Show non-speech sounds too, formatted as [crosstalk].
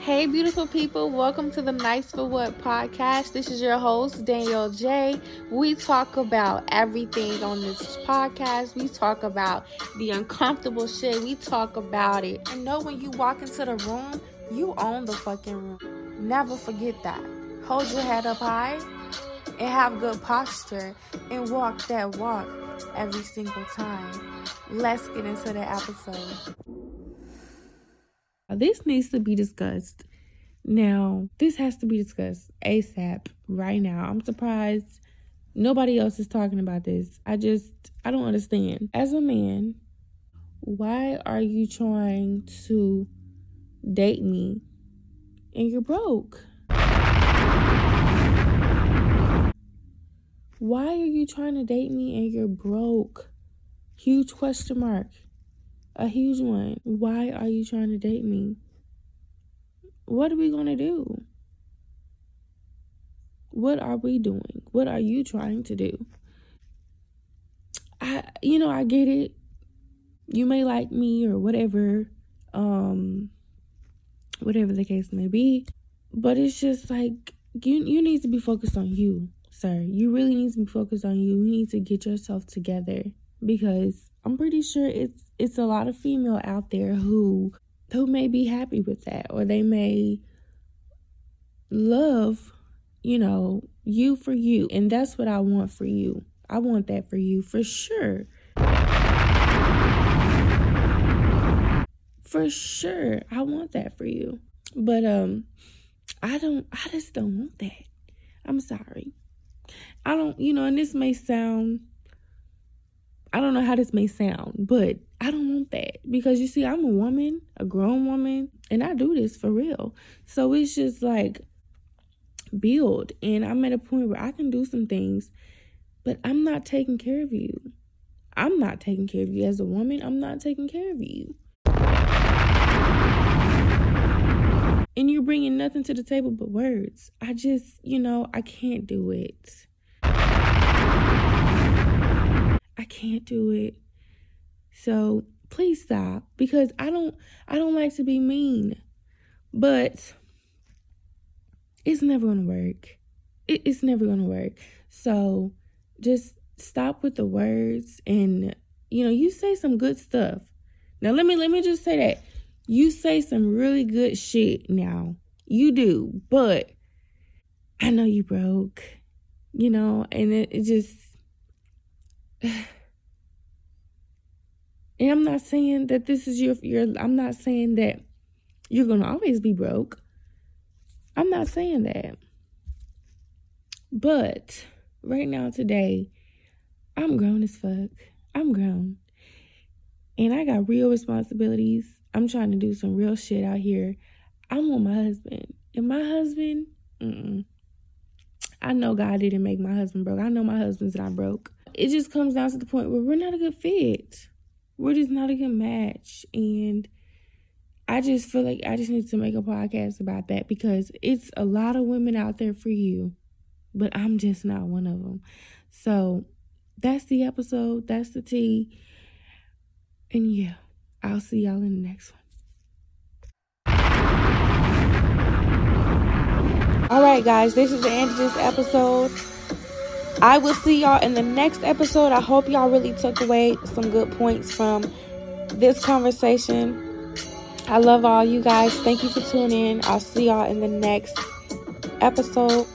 Hey, beautiful people, welcome to the Nice for What podcast. This is your host, Danyelle J. We talk about everything on this podcast. We talk about the uncomfortable shit. We talk about it. And know when you walk into the room, you own the fucking room. Never forget that. Hold your head up high and have good posture and walk that walk every single time. Let's get into the episode. This needs to be discussed. Now, this has to be discussed ASAP right now. I'm surprised nobody else is talking about this. I just, I don't understand. As a man, why are you trying to date me and you're broke? Why are you trying to date me and you're broke? Huge question mark. A huge one. Why are you trying to date me? What are we going to do? What are we doing? What are you trying to do? I you know, I get it. You may like me or whatever. Um whatever the case may be, but it's just like you you need to be focused on you sir, you really need to be focused on you. You need to get yourself together because I'm pretty sure it's it's a lot of female out there who who may be happy with that or they may love, you know, you for you. And that's what I want for you. I want that for you for sure. For sure. I want that for you. But um I don't I just don't want that. I'm sorry. I don't, you know, and this may sound, I don't know how this may sound, but I don't want that because you see, I'm a woman, a grown woman, and I do this for real. So it's just like build. And I'm at a point where I can do some things, but I'm not taking care of you. I'm not taking care of you as a woman. I'm not taking care of you. And you're bringing nothing to the table but words. I just, you know, I can't do it. I can't do it. So please stop because I don't I don't like to be mean. But it's never gonna work. It, it's never gonna work. So just stop with the words and you know, you say some good stuff. Now let me let me just say that. You say some really good shit now. You do, but I know you broke. You know, and it, it just [sighs] and I'm not saying that this is your your I'm not saying that you're going to always be broke. I'm not saying that. But right now today, I'm grown as fuck. I'm grown. And I got real responsibilities. I'm trying to do some real shit out here. I want my husband. And my husband, mm-mm. I know God didn't make my husband broke. I know my husband's not broke it just comes down to the point where we're not a good fit. We're just not a good match. And I just feel like I just need to make a podcast about that because it's a lot of women out there for you, but I'm just not one of them. So that's the episode. That's the tea. And yeah, I'll see y'all in the next one. All right, guys, this is the end of this episode. I will see y'all in the next episode. I hope y'all really took away some good points from this conversation. I love all you guys. Thank you for tuning in. I'll see y'all in the next episode.